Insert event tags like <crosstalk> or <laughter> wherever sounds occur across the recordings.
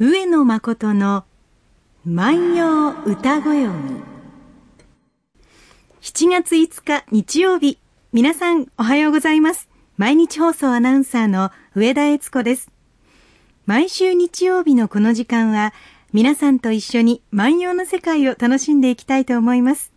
上野誠の万葉歌ごよみ。7月5日日曜日。皆さんおはようございます。毎日放送アナウンサーの上田悦子です。毎週日曜日のこの時間は、皆さんと一緒に万葉の世界を楽しんでいきたいと思います。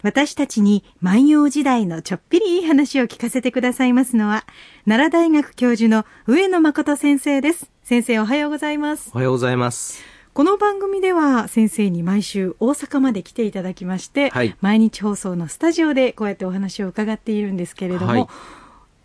私たちに万葉時代のちょっぴりいい話を聞かせてくださいますのは、奈良大学教授の上野誠先生です。先生おはようございます。おはようございます。この番組では先生に毎週大阪まで来ていただきまして、はい毎日放送のスタジオでこうやってお話を伺っているんですけれども、はい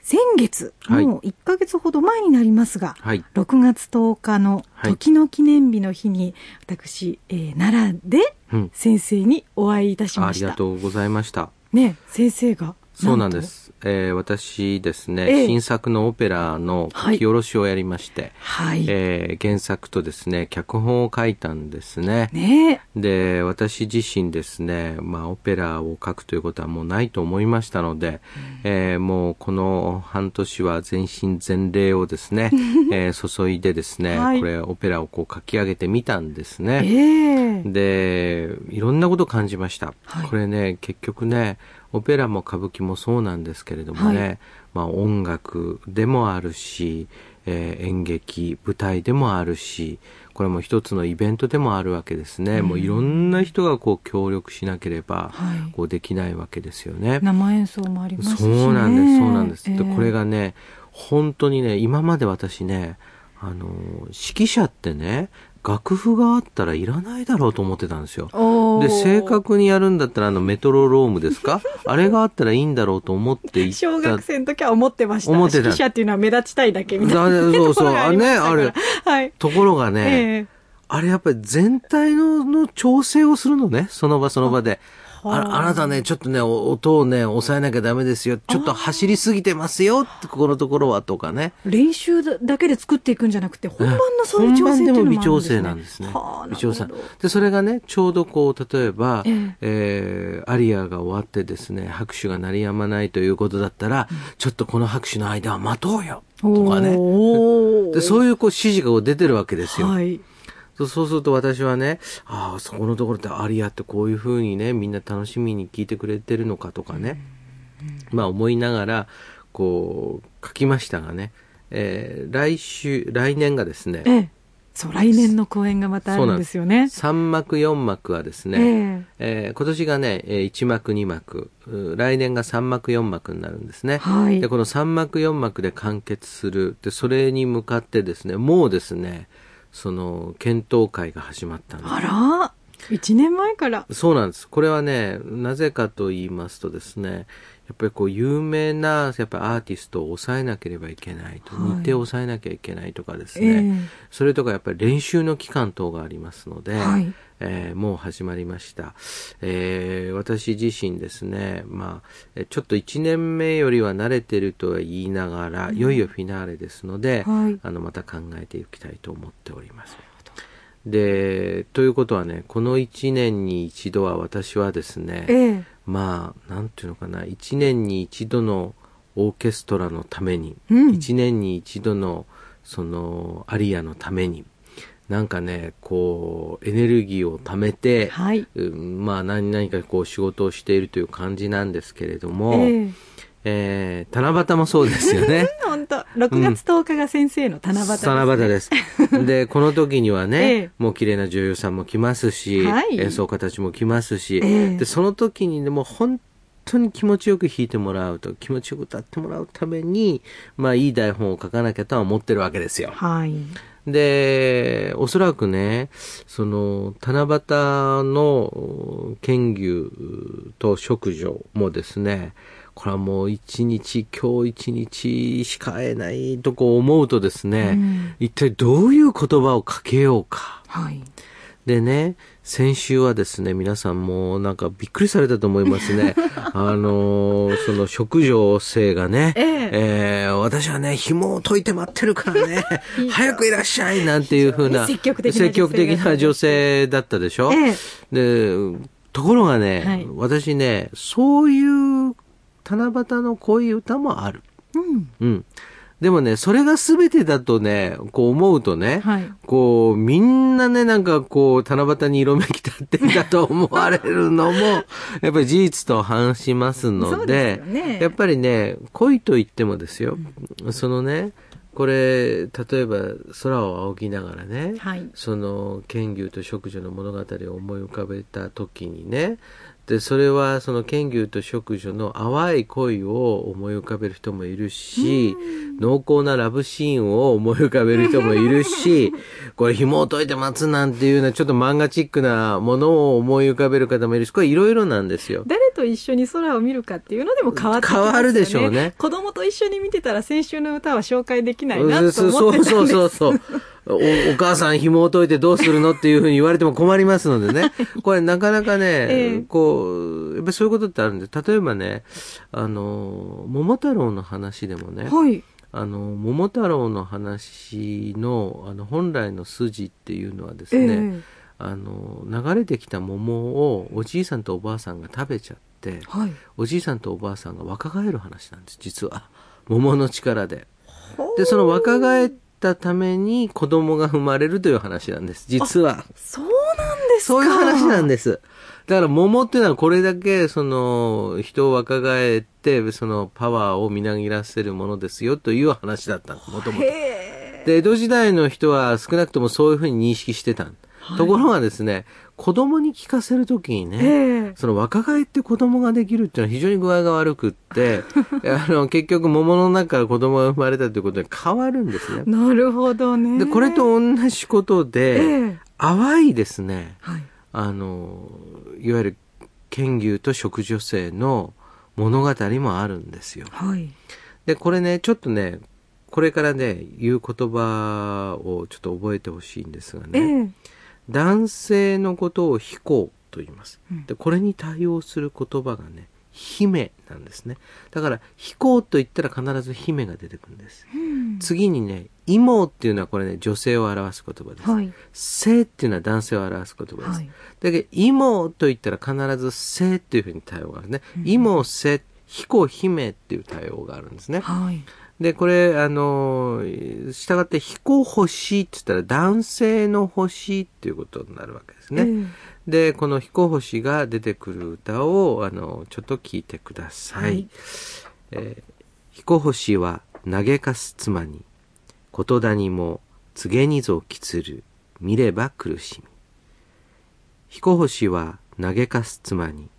先月、はいもう1ヶ月ほど前になりますが、はい。6月10日のはい時の記念日の日に、私、えー奈良でうん。先生にお会いいたしあました。りがとうございました。ね、先生が。そうなんでと。す。えー私ですね、ええ新作のオペラの書き下ろしをやりまして、はい。えー原作とですね、脚本を書いたんですね。ねで、私自身ですね、まあ、オペラを書くということはもうないと思いましたので、えーもうこの半年は全身全霊をですね、<laughs> えー注いでですね、はいこれオペラをこう書き上げてみたんですね。ええで、いろんなことを感じました。はいこれね、結局ね、オペラも歌舞伎もそうなんですけれどもね、はいまあ音楽でもあるし、えー演劇、舞台でもあるし、これも一つのイベントでもあるわけですね。もういろんな人がこう協力しなければ、はいこうできないわけですよね。生演奏もありますし、そね。うなんです、そうなんです。ええで、これがね、本当にね、今まで私ね、あの、指揮者ってね、楽譜があったらいらないだろうと思ってたんですよ。で、正確にやるんだったらあのメトロロームですか？<laughs> あれがあったらいいんだろうと思っていった。小学生の時は思ってました。思ってた指揮者っていうのは目立ちたいだけみたいな。だそうそうところがりましたからあねはい。ところがね、ええあれやっぱり全体のの調整をするのね、その場その場で。はあああなたね、ちょっとね、お音をね、抑えなきゃダメですよ。ちょっと走りすぎてますよ、ここのところはとかね。練習だけで作っていくんじゃなくて、本番のそういう調整っていうのもね。本番でも微調整なんですね。はあ、微調整。で、それがね、ちょうどこう、例えば、えええーアリアが終わってですね、拍手が鳴りやまないということだったら、ちょっとこの拍手の間は待とうよとかね。で、そういうこう指示が出てるわけですよ。はい。そうすると私はね、ああ、そこのところってアリアってこういうふうにね、みんな楽しみに聞いてくれてるのかとかね、まあ思いながら、こう、書きましたがね、えー来週、来年がですね、ええ。そう、来年の公演がまたあるんですよね。3幕4幕はですね、ええー今年がね、え1幕2幕、う来年が3幕4幕になるんですね。はいで、この3幕4幕で完結する。で、それに向かってですね、もうですね、その、検討会が始まったんです。あら、一年前から。そうなんです。これはね、なぜかと言いますとですね、やっぱりこう有名なやっぱアーティストを抑えなければいけないと、はい日程を抑えなきゃいけないとかですね、えそれとかやっぱり練習の期間等がありますので、はいえーもう始まりました、えー私自身ですね、まあ、えちょっと1年目よりは慣れてるとは言いながら、いよいよフィナーレですので、はい。あのまた考えていきたいと思っております。で、ということはね、この1年に一度は私はですね、ええ。まあ、なんていうのかな、1年に一度のオーケストラのために、うん。1年に一度のそのアリアのために、なんかね、こう、エネルギーを貯めて、はい。うんまあ何何かこう仕事をしているという感じなんですけれども、ええー七夕もそうですよね。え。<laughs> 本当6月10日が先生の七夕です、ね七夕です。で、この時にはね、ええもう綺麗な女優さんも来ますし、はい演奏家たちも来ますし、ええで、その時にでも本当に気持ちよく弾いてもらうと、気持ちよく歌ってもらうために、まあいい台本を書かなきゃとは思ってるわけですよ。はい。で、おそらくね、その、七夕の剣牛と食女もですね、これはもう一日、今日一日しか会えないとこう思うとですね、うん一体どういう言葉をかけようか。はい。でね、先週はですね、皆さんもなんかびっくりされたと思いますね。<laughs> あのーその職業生がね、えええー私はね、紐を解いて待ってるからね、<laughs> 早くいらっしゃいなんていう風な、<laughs> 積極的な積極的な女性だったでしょ、えで、ところがね、はい私ね、そういう七夕のこういう歌もある。うん。うん。でもね、それが全てだとね、こう思うとね、はい。こう、みんなね、なんかこう、七夕に色めき立ってんだと思われるのも、<laughs> やっぱり事実と反しますので、ねやっぱりね、恋と言ってもですよ、そのね、これ、例えば空を仰ぎながらね、はい。その剣牛と淑女の物語を思い浮かべた時にねでそれはその剣牛と淑女の淡い恋を思い浮かべる人もいるし濃厚なラブシーンを思い浮かべる人もいるし <laughs> これ紐を解いて待つなんていうようなちょっと漫画チックなものを思い浮かべる方もいるしこれいろいろなんですよ。誰と一緒に空を見るかっていうのでも変わってきますよね。変わるでしょうね <laughs> 子供と一緒に見てたら先週の歌は紹介できないなとそう思ってたんです。そうそうそう。おお母さん紐を解いてどうするのっていうふうに言われても困りますのでね。<laughs> これなかなかね、ええこう、やっぱりそういうことってあるんで、例えばね、あの、桃太郎の話でもね、はい。あの、桃太郎の話の、あの、本来の筋っていうのはですね、えあの、流れてきた桃をおじいさんとおばあさんが食べちゃって、はい。おじいさんとおばあさんが若返る話なんです、実は。桃の力で。で、その若返ったために子供が生まれるという話なんです、実は。そうなんですか。そういう話なんです。だから桃っていうのはこれだけその人を若返ってそのパワーをみなぎらせるものですよという話だったの、もともと。へで、江戸時代の人は少なくともそういうふうに認識してた。ところがですね、子供に聞かせるときにえ。ね、ええ。その若返って子供ができるっていうのは非常に具合が悪くって、<laughs> あの、結局桃の中から子供が生まれたということで変わるんですね。なるほどね。で、これと同じことえで、え。淡いですね、はい。あの、いわゆる剣牛と食女性の物語もあるんですよ。はい。で、これね、ちょっとね、これからね、言う言葉をちょっと覚えてほしいんですがえね、え。男性のことを非行と言いますうん。で、これに対応する言葉がね、姫なんですね。だから、非行と言ったら必ず姫が出てくるんです。うん次にね、妹っていうのはこれね、女性を表す言葉です。はい。性っていうのは男性を表す言葉です。はい。だけど、妹と言ったら必ず性っていうふうに対応があるね。うん妹、性、彦、姫っていう対応があるんですね。はい。で、これ、あの、従って、彦星って言ったら男性の星っていうことになるわけですね。えで、この彦星が出てくる歌を、あの、ちょっと聞いてください。はいえー彦星は嘆かす妻に、言谷も告げにぞきつる、見れば苦しみ。彦星は嘆かす妻に、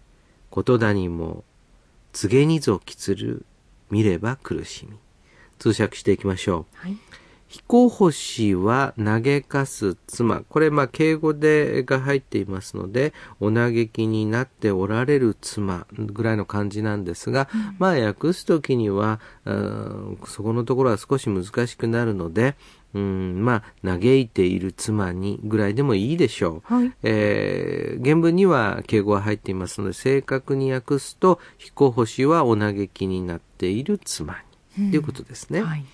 言谷も告げにぞきつる、見れば苦しみ。通訳していきましょう。はい。彦星は嘆かす妻。これ、まあ、敬語でが入っていますので、お嘆きになっておられる妻ぐらいの感じなんですが、まあ、訳すときには、うんそこのところは少し難しくなるので、うん、まあ、嘆いている妻にぐらいでもいいでしょう。はい。えー原文には敬語が入っていますので、正確に訳すと、彦星はお嘆きになっている妻に。ということですね。はい。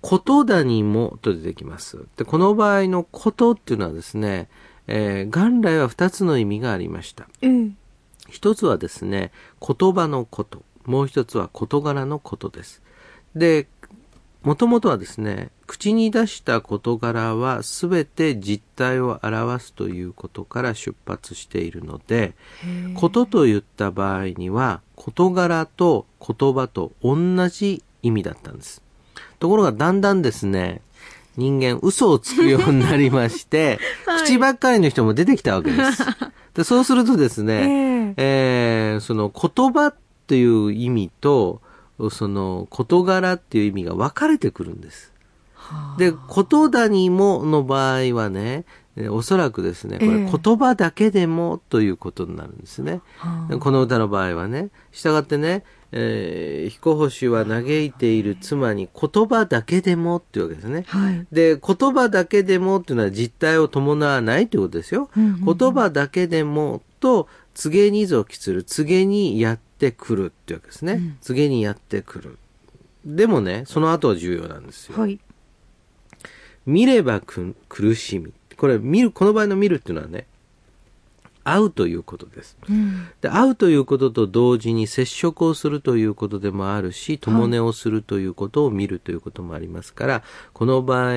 ことだにもと出てきます。で、この場合のことっていうのはですね、えー元来は二つの意味がありました。ええ。一つはですね、言葉のこと。もう一つは事柄のことです。で、もともとはですね、口に出した事柄は全て実態を表すということから出発しているので、ことと言った場合には、事柄と言葉と同じ意味だったんです。ところがだんだんですね、人間嘘をつくようになりまして、<laughs> はい口ばっかりの人も出てきたわけです。<laughs> でそうするとですね、えーその言葉っていう意味と、その事柄っていう意味が分かれてくるんです。はあで、言谷もの場合はね、えーおそらくですね、これええ言葉だけでもということになるんですね。はあこの歌の場合はね。したがってね、えー彦星は嘆いている妻に言葉だけでもっていうわけですね。はい。で、言葉だけでもっていうのは実態を伴わないということですよ。うんうんうん言葉だけでもと、告げにぞきする、告げにやってくるっていうわけですね。うん告げにやってくる。でもね、その後は重要なんですよ。はい。見ればく苦しみ。これ、見る、この場合の見るっていうのはね、会うということです。うんで、会うということと同時に接触をするということでもあるし、共寝をするということを見るということもありますから、この場合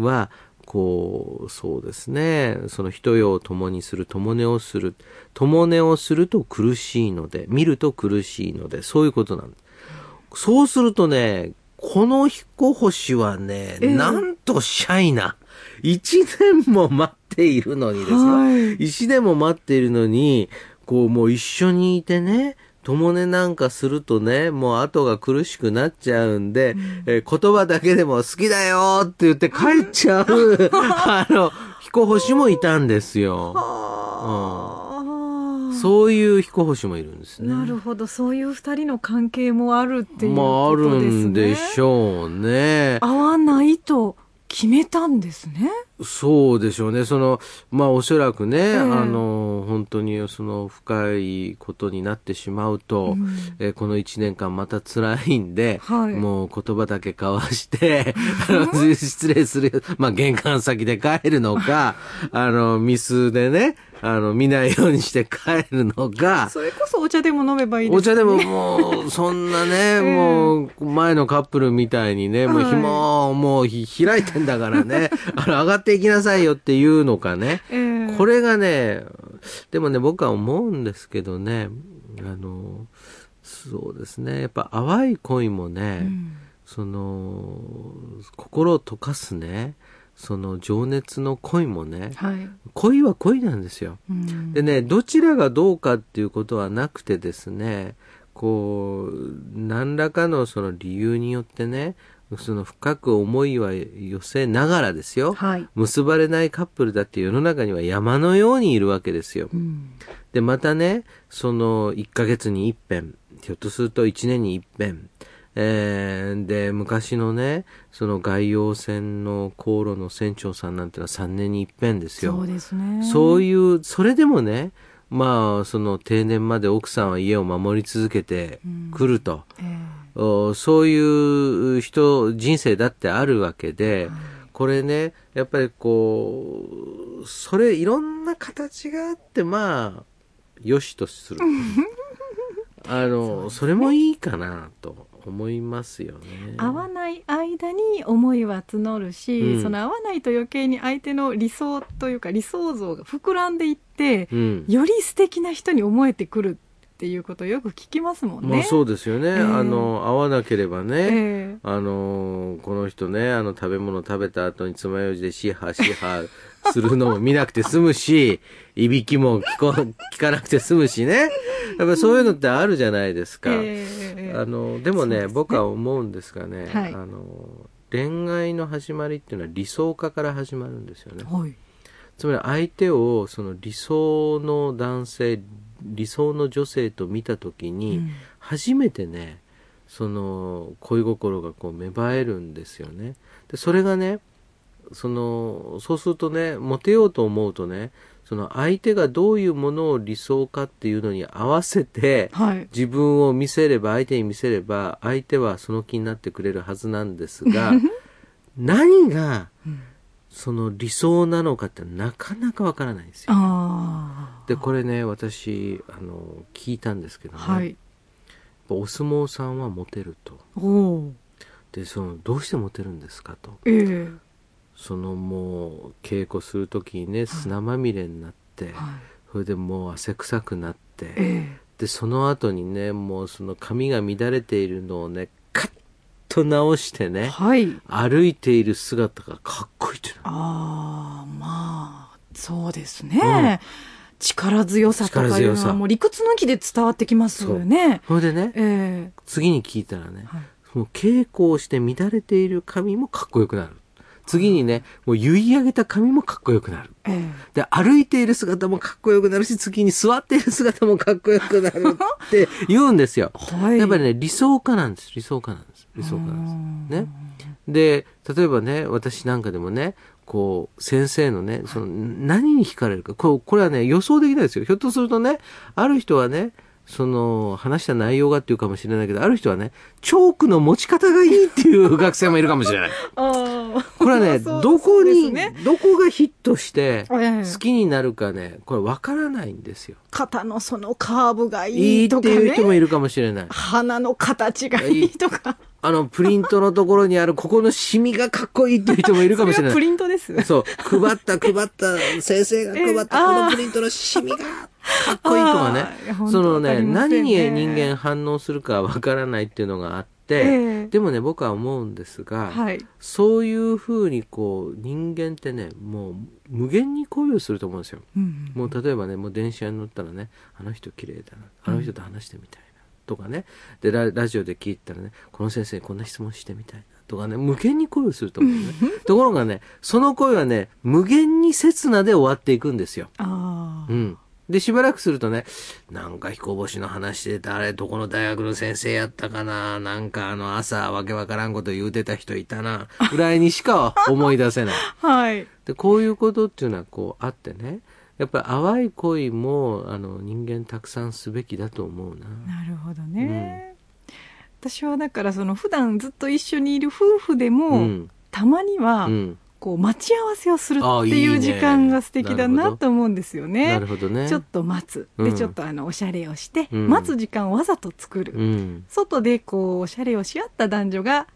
は、こう、そうですね、その人よを共にする、共寝をする、共寝をすると苦しいので、見ると苦しいので、そういうことなんです。そうするとね、この彦星はね、ええなんとシャイな。一年も待っているのにですよ。はい一年も待っているのに、こうもう一緒にいてね、共寝なんかするとね、もう後が苦しくなっちゃうんで、えー言葉だけでも好きだよって言って帰っちゃう、<laughs> あの、彦星もいたんですよ。あーそういう彦星もいるんですね。なるほどそういう二人の関係もあるっていうまあ、あことるですね。んでしょうね。合わないと決めたんですね。そうでしょうね。その、まあおそらくね、えあの、本当にその深いことになってしまうと、うんえーこの一年間また辛いんで、はいもう言葉だけ交わして、<laughs> あの失礼する、まあ玄関先で帰るのか、<laughs> あの、ミスでね、あの、見ないようにして帰るのか、それこそお茶でも飲めばいいですね。お茶でももう、そんなね、<laughs> もう、前のカップルみたいにね、もうはい紐をもうひ開いてんだからね、<laughs> あの、上がっていきなさいよっていうのかね。ええこれがね、でもね、僕は思うんですけどね、あの、そうですね、やっぱ淡い恋もね、うん。その、心を溶かすね、その情熱の恋もね、はい。恋は恋なんですよ。うん。でね、どちらがどうかっていうことはなくてですね、こう、何らかのその理由によってね、その深く思いは寄せながらですよ。はい。結ばれないカップルだって世の中には山のようにいるわけですよ。うんで、またね、その1ヶ月に一遍、ひょっとすると1年に一遍、えーで、昔のね、その外洋船の航路の船長さんなんてのは3年に一遍ですよ。そうですね。そういう、それでもね、まあ、その定年まで奥さんは家を守り続けてくると、ええ。おそういう人、人生だってあるわけで、これね、やっぱりこう、それいろんな形があって、まあ、よしとする。<laughs> あの、それもいいかなと思いますよね。合わない間に思いは募るし、うんその合わないと余計に相手の理想というか理想像が膨らんでいって、うん。より素敵な人に思えてくるっていうことをよく聞きますもんね。まあそうですよね。ええあの、合わなければね、ええあのーこの人ね、あの食べ物食べた後に爪楊枝でシハシハするのも見なくて済むし、<laughs> いびきも聞こ聞かなくて済むしね。やっぱそういうのってあるじゃないですか。ええあの、でもねね。僕は思うんですがね、はい。あの、恋愛の始まりっていうのは理想化から始まるんですよね。はい。つまり相手をその理想の男性、理想の女性と見たときに、うん。初めてねその恋心がこう芽生えるんですよね。でそれがねそのそうするとねモテようと思うとねその相手がどういうものを理想かっていうのに合わせてはい。自分を見せれば相手に見せれば相手はその気になってくれるはずなんですが何がうんその理想なのかってなかなかわからないんですよあでこれね私あの聞いたんですけどあ。ね、はい。お相撲さんはモテると。でそのどうしてモテるんですかとええそのもう稽古する時にね砂まみれになって、はい。それでもう汗臭くなって、えでその後にねもうその髪が乱れているのをねカッと直してえねはい。歩いている姿がかっこいいっていうのああ、まあ、そうですね。力強さとかいうのはもう理屈抜きで伝わってきますよね。それでねえ次に聞いたらねえ、はい。もう稽古をして乱れている髪もかっこよくなる次にねもう結い上げた髪もかっこよくなるええで、歩いている姿もかっこよくなるし、次に座っている姿もかっこよくなるって <laughs> 言うんですよ。はい。やっぱりね、理想家なんです。理想家なんです。理想家なんです。ね。で、例えばね、私なんかでもね、こう、先生のね、その、何に惹かれるか。こうこれはね、予想できないですよ。ひょっとするとね、ある人はね、その、話した内容がっていうかもしれないけど、ある人はね、チョークの持ち方がいいっていう <laughs> 学生もいるかもしれない。あこれは <laughs> ね、どこに、ねどこがヒットして、ええ好きになるかね、これわからないんですよ。肩のそのカーブがいいいっいとかていう人もね。いるかもしれない。鼻の形がいいとか。あの、プリントのところにある、ここのシミがかっこいいっていう人もいるかもしれないプ。リントです。そう、配った配った、先生が配ったえこのプリントのシミがかっこいいとかねそのね、何に人間反応するかわからないっていうのがあって、ええでもね、僕は思うんですが、はい。そういうふうにこう、人間ってね、もう無限に恋をすると思うんですよ。うんもう例えばね、もう電車に乗ったらね、あの人綺麗だな、あの人と話してみたいな、とかね。でラ、ラジオで聞いたらね、この先生にこんな質問してみたいな、とかね、無限に恋をすると思うね。ところがね、その恋はね、無限に刹那で終わっていくんですよ。ああ。うん。で、しばらくするとね、なんか彦星の話で誰、どこの大学の先生やったかな、なんかあの朝わけわからんこと言うてた人いたな、<laughs> ぐらいにしか思い出せない。はい。で、こういうことっていうのはこうあってね、やっぱり淡い恋も、あの、人間たくさんすべきだと思うな。なるほどね。私はだからその普段ずっと一緒にいる夫婦でも、うん。たまには、うん。こう待ち合わせをするあっていいいうね時間が素敵だなと思うんですよね。なるほどね。ちょっと待つ。で、うんちょっとあの、おしゃれをして、うん待つ時間をわざと作る。うん。外でこう、おしゃれをし合った男女が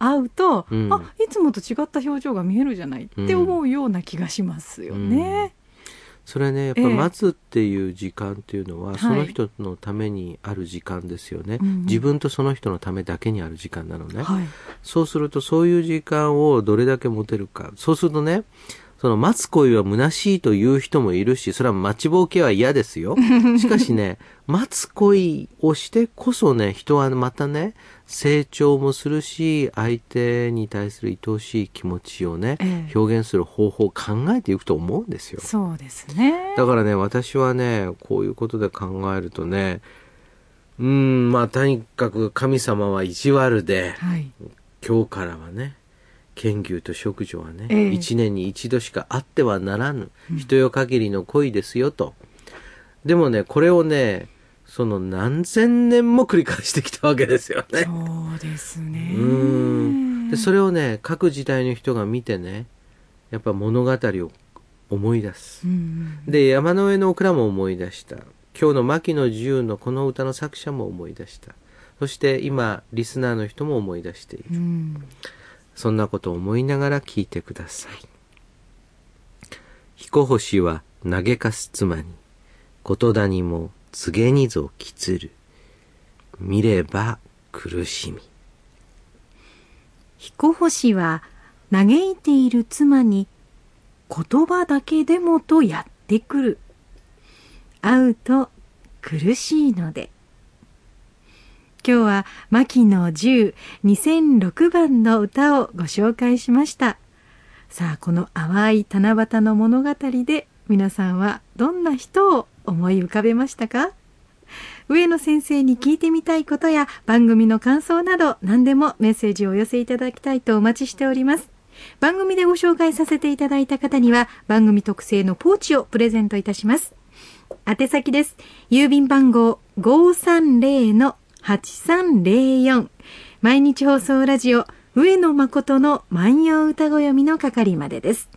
会うと、うんあ、いつもと違った表情が見えるじゃないって思うような気がしますよね。それね、やっぱええ待つっていう時間っていうのは、はいその人のためにある時間ですよね、うんうん自分とその人のためだけにある時間なのね。はい。そうすると、そういう時間をどれだけ持てるか。そうするとね、その待つ恋は虚しいという人もいるし、それは待ちぼうけは嫌ですよ。<laughs> しかしね、待つ恋をしてこそね、人はまたね、成長もするし、相手に対する愛おしい気持ちをね、ええ表現する方法を考えていくと思うんですよ。そうですね。だからね、私はね、こういうことで考えるとね、うーん、まあ、とにかく神様は意地悪で、はい。今日からはね、剣牛と食女はね、ええ一年に一度しかあってはならぬ、人よ限りの恋ですよと。でもね、これをね、その何千年も繰り返してきたわけですよね。そうですね。うーん。で、それをね、各時代の人が見てね、やっぱ物語を思い出す。うんで、山の上のオクラも思い出した。今日の牧野自由のこの歌の作者も思い出した。そして今、リスナーの人も思い出している。うん。そんなことを思いながら聞いてください。彦星は嘆かす妻に、言谷も告げにぞきつる。見れば苦しみ。彦星は嘆いている妻に言葉だけでもとやってくる。会うと苦しいので。今日は牧野十2006番の歌をご紹介しました。さあ、この淡い七夕の物語で皆さんはどんな人を思い浮かべましたか？上野先生に聞いてみたいことや番組の感想など何でもメッセージをお寄せいただきたいとお待ちしております。番組でご紹介させていただいた方には番組特製のポーチをプレゼントいたします。宛先です。郵便番号530の8304毎日放送ラジオ上野誠の万葉歌子読みの係までです。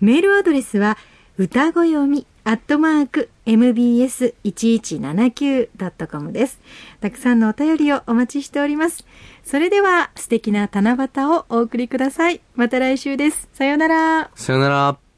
メールアドレスは歌子読みアットマーク mbs1179.com です。たくさんのお便りをお待ちしております。それでは素敵な七夕をお送りください。また来週です。さようなら。さよなら。